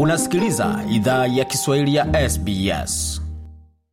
Unasikiliza idhaa ya Kiswahili ya SBS.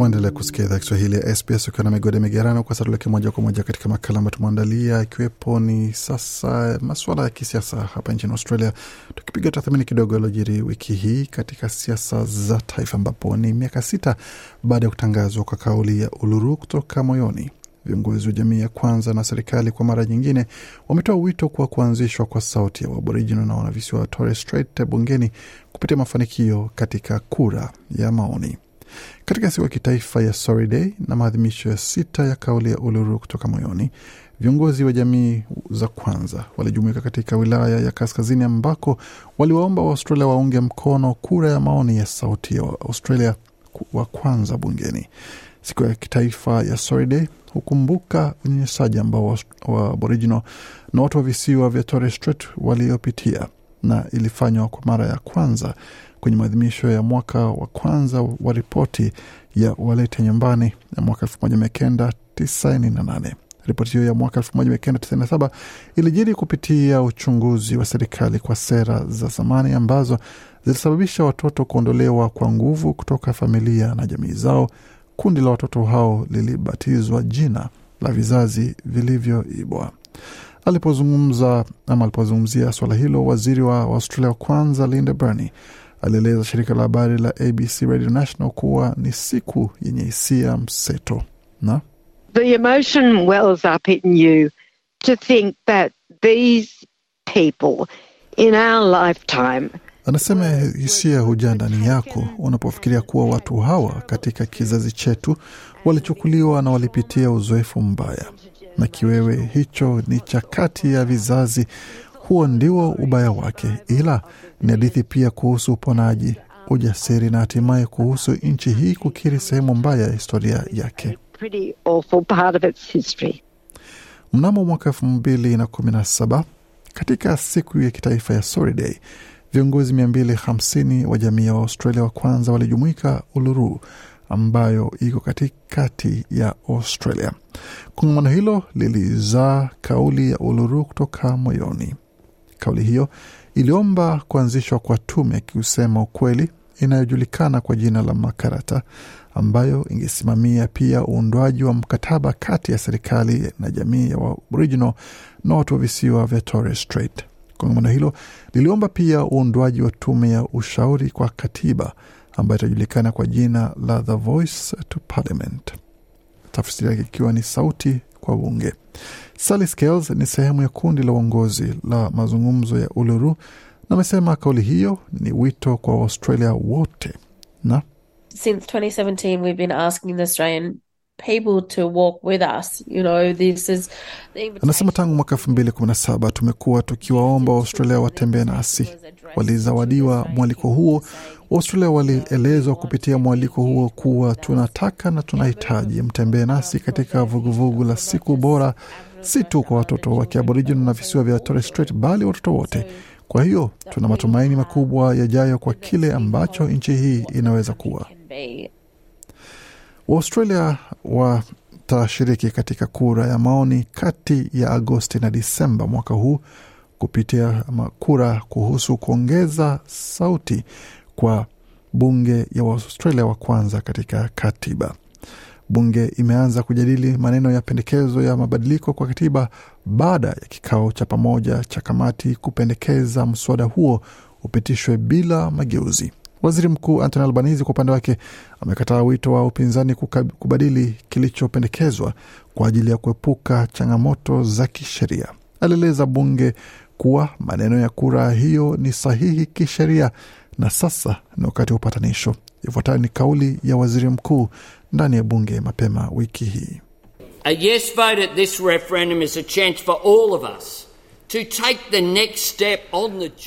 Waendelea kusikia idhaa Kiswahili ya SBS ukiwa na migode migerano kwa satuleke moja kwa moja katika makala ambayo tumeandalia, ikiwepo ni sasa masuala ya kisiasa hapa nchini Australia, tukipiga tathmini kidogo yaliyojiri wiki hii katika siasa za taifa, ambapo ni miaka sita baada ya kutangazwa kwa kauli ya Uluru kutoka moyoni. Viongozi wa jamii ya kwanza na serikali kwa mara nyingine wametoa wito kwa kuanzishwa kwa sauti ya Waborijini na wanavisiwa Strait bungeni kupitia mafanikio katika kura ya maoni. Katika siku ya kitaifa ya Sorry Day na maadhimisho ya sita ya kauli ya Uluru kutoka moyoni, viongozi wa jamii za kwanza walijumuika katika wilaya ya kaskazini ambako waliwaomba Waaustralia waunge mkono kura ya maoni ya sauti ya Australia wa kwanza bungeni. Siku ya kitaifa ya Sorry hukumbuka unyanyasaji ambao wa Aboriginal na watu wa visiwa vya Torres Strait waliopitia na ilifanywa kwa mara ya kwanza kwenye maadhimisho ya mwaka wa kwanza wa ripoti ya walete nyumbani ya mwaka elfu moja mia kenda tisaini na nane. Ripoti hiyo ya mwaka elfu moja mia kenda tisaini na saba ilijiri kupitia uchunguzi wa serikali kwa sera za zamani ambazo zilisababisha watoto kuondolewa kwa nguvu kutoka familia na jamii zao. Kundi la watoto hao lilibatizwa jina la vizazi vilivyoibwa. Alipozungumza ama alipozungumzia swala hilo, waziri wa Australia wa kwanza Linda Burney alieleza shirika la habari la ABC Radio National kuwa ni siku yenye hisia mseto na the emotion wells up in you to think that these people in our lifetime Anasema hisia hujaa ndani yako unapofikiria kuwa watu hawa katika kizazi chetu walichukuliwa na walipitia uzoefu mbaya, na kiwewe hicho ni cha kati ya vizazi. Huo ndio ubaya wake, ila ni hadithi pia kuhusu uponaji, ujasiri na hatimaye kuhusu nchi hii kukiri sehemu mbaya ya historia yake. Mnamo mwaka elfu mbili na kumi na saba katika siku ya kitaifa ya Sorry Day, viongozi mia mbili hamsini wa jamii ya Australia wa kwanza walijumuika Uluru ambayo iko katikati ya Australia. Kongamano hilo lilizaa kauli ya Uluru kutoka moyoni. Kauli hiyo iliomba kuanzishwa kwa tume ya kusema ukweli inayojulikana kwa jina la Makarata, ambayo ingesimamia pia uundwaji wa mkataba kati ya serikali na jamii ya Aboriginal na watu wa visiwa vya Torres Strait. Kongamano hilo liliomba pia uundwaji wa tume ya ushauri kwa katiba ambayo itajulikana kwa jina la The Voice to Parliament, tafsiri yake ikiwa ni sauti kwa bunge. Sally Scales ni sehemu ya kundi la uongozi la mazungumzo ya Uluru na amesema kauli hiyo ni wito kwa Waustralia wote. Na? Since 2017 we've been asking the Australian people to walk with us. You know, this is the Anasema tangu mwaka elfu mbili kumi na saba tumekuwa tukiwaomba Waustralia watembee nasi. Walizawadiwa mwaliko huo. Waustralia walielezwa kupitia mwaliko huo kuwa tunataka na tunahitaji mtembee nasi katika vuguvugu la siku bora, si tu kwa watoto wa Kiaborijini na visiwa vya Torres Strait, bali watoto wote. Kwa hiyo tuna matumaini makubwa yajayo kwa kile ambacho nchi hii inaweza kuwa. Waustralia watashiriki katika kura ya maoni kati ya Agosti na Disemba mwaka huu kupitia kura kuhusu kuongeza sauti kwa bunge ya Waustralia wa kwanza katika katiba. Bunge imeanza kujadili maneno ya pendekezo ya mabadiliko kwa katiba baada ya kikao cha pamoja cha kamati kupendekeza mswada huo upitishwe bila mageuzi. Waziri Mkuu Anthony Albanese kwa upande wake amekataa wito wa upinzani kubadili kilichopendekezwa kwa ajili ya kuepuka changamoto za kisheria. Alieleza bunge kuwa maneno ya kura hiyo ni sahihi kisheria na sasa ni wakati wa upatanisho. Ifuatayo ni kauli ya waziri mkuu ndani ya bunge mapema wiki hii. A yes vote at this referendum is a chance for all of us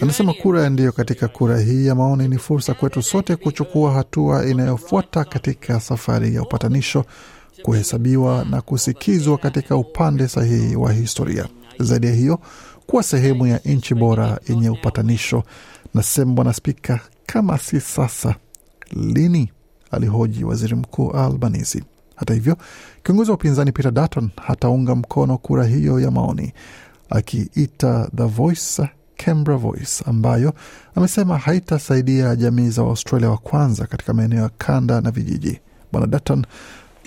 Anasema kura ya ndiyo katika kura hii ya maoni ni fursa kwetu sote kuchukua hatua inayofuata katika safari ya upatanisho, kuhesabiwa na kusikizwa katika upande sahihi wa historia. Zaidi ya hiyo, kuwa sehemu ya nchi bora yenye upatanisho. Nasema Bwana Spika, kama si sasa, lini? alihoji waziri mkuu Albanese. Hata hivyo, kiongozi wa upinzani Peter Dutton hataunga mkono kura hiyo ya maoni, akiita The Voice Canberra Voice ambayo amesema haitasaidia jamii za Waustralia wa kwanza katika maeneo ya kanda na vijiji. Bwana Dutton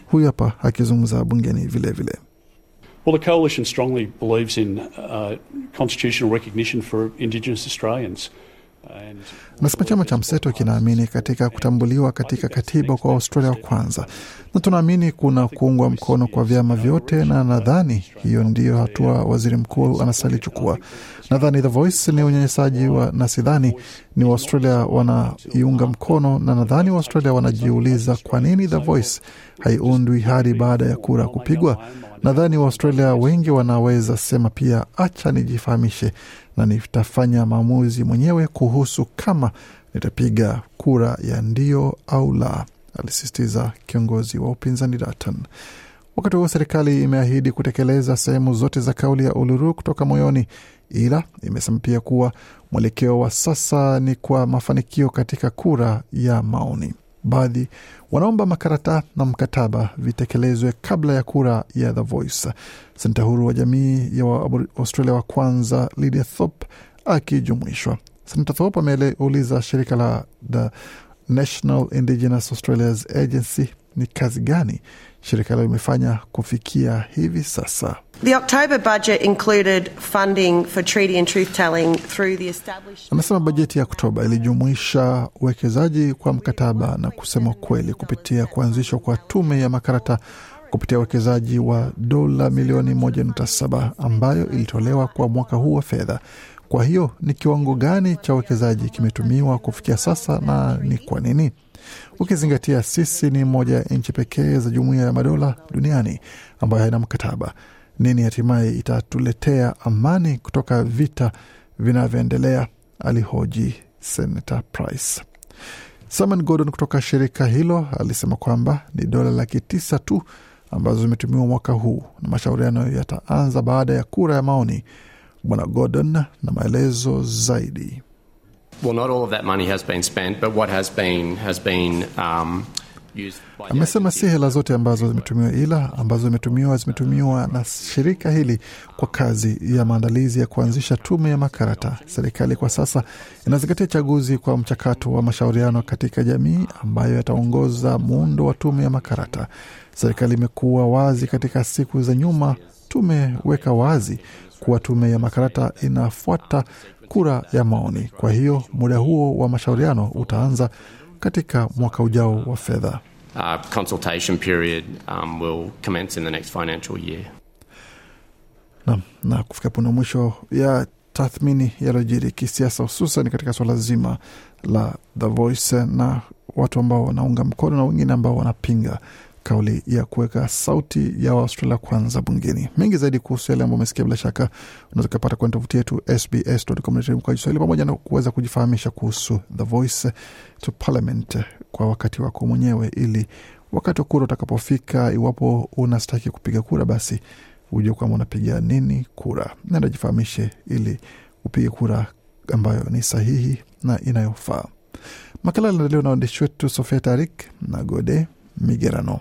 huyu hapa akizungumza bungeni vilevile vile. Well, the coalition strongly believes in uh, constitutional recognition for Indigenous Australians. Nasema chama cha mseto kinaamini katika kutambuliwa katika katiba kwa Australia wa kwanza, na tunaamini kuna kuungwa mkono kwa vyama vyote, na nadhani hiyo ndiyo hatua waziri mkuu anastahili chukua. Nadhani The Voice ni unyanyasaji wa, na sidhani ni Waustralia wanaiunga mkono, na nadhani Waustralia wanajiuliza kwa nini The Voice haiundwi hadi baada ya kura kupigwa. Nadhani Waaustralia wengi wanaweza sema pia, acha nijifahamishe na nitafanya maamuzi mwenyewe kuhusu kama nitapiga kura ya ndio au la, alisisitiza kiongozi wa upinzani Dutton. Wakati huo serikali imeahidi kutekeleza sehemu zote za kauli ya Uluru kutoka moyoni, ila imesema pia kuwa mwelekeo wa sasa ni kwa mafanikio katika kura ya maoni. Baadhi wanaomba makarata na mkataba vitekelezwe kabla ya kura ya The Voice. Senta huru wa jamii ya waaustralia wa kwanza Lydia Thorpe akijumuishwa. Senta Thorpe ameuliza shirika la The National Indigenous Australians Agency ni kazi gani shirika hilo limefanya kufikia hivi sasa. The October budget included funding for treaty and truth telling through the establishment. Anasema bajeti ya Oktoba ilijumuisha uwekezaji kwa mkataba na kusema kweli kupitia kuanzishwa kwa tume ya makarata kupitia uwekezaji wa dola milioni 1.7 ambayo ilitolewa kwa mwaka huu wa fedha. Kwa hiyo ni kiwango gani cha uwekezaji kimetumiwa kufikia sasa na ni kwa nini? Ukizingatia sisi ni moja ya nchi pekee za Jumuiya ya Madola duniani ambayo haina mkataba. Nini hatimaye itatuletea amani kutoka vita vinavyoendelea? Alihoji Senator Price. Simon Gordon kutoka shirika hilo alisema kwamba ni dola laki tisa tu ambazo zimetumiwa mwaka huu na mashauriano yataanza baada ya kura ya maoni. Bwana Gordon na maelezo zaidi. Well, not all of that money has been spent, but what has been has been um, used by the Amesema si hela zote ambazo zimetumiwa, ila ambazo zimetumiwa zimetumiwa na shirika hili kwa kazi ya maandalizi ya kuanzisha tume ya makarata. Serikali kwa sasa inazingatia chaguzi kwa mchakato wa mashauriano katika jamii ambayo yataongoza muundo wa tume ya makarata. Serikali imekuwa wazi katika siku za nyuma, tumeweka wazi kuwa tume ya makarata inafuata kura ya maoni. Kwa hiyo muda huo wa mashauriano utaanza katika mwaka ujao wa fedha. uh, consultation period um, will commence in the next financial year. na, na kufika punde mwisho ya tathmini yaliyojiri kisiasa hususan katika swala zima la The Voice na watu ambao wanaunga mkono na wengine ambao wanapinga kauli ya kuweka sauti ya Waustralia kwanza bungeni. Mengi zaidi kuhusu yale ambayo umesikia, bila shaka unaweza kupata kwenye tovuti yetu sbs.com.au pamoja na kuweza kujifahamisha kuhusu The Voice to Parliament kwa wakati wako mwenyewe, ili wakati wa kura utakapofika, iwapo unastaki kupiga kura, basi ujue kwamba unapiga nini kura. Nenda jifahamishe ili upige kura ambayo ni sahihi na inayofaa. Makala yanaendelewa na waandishi wetu Sofia Tarik na Gode Migerano.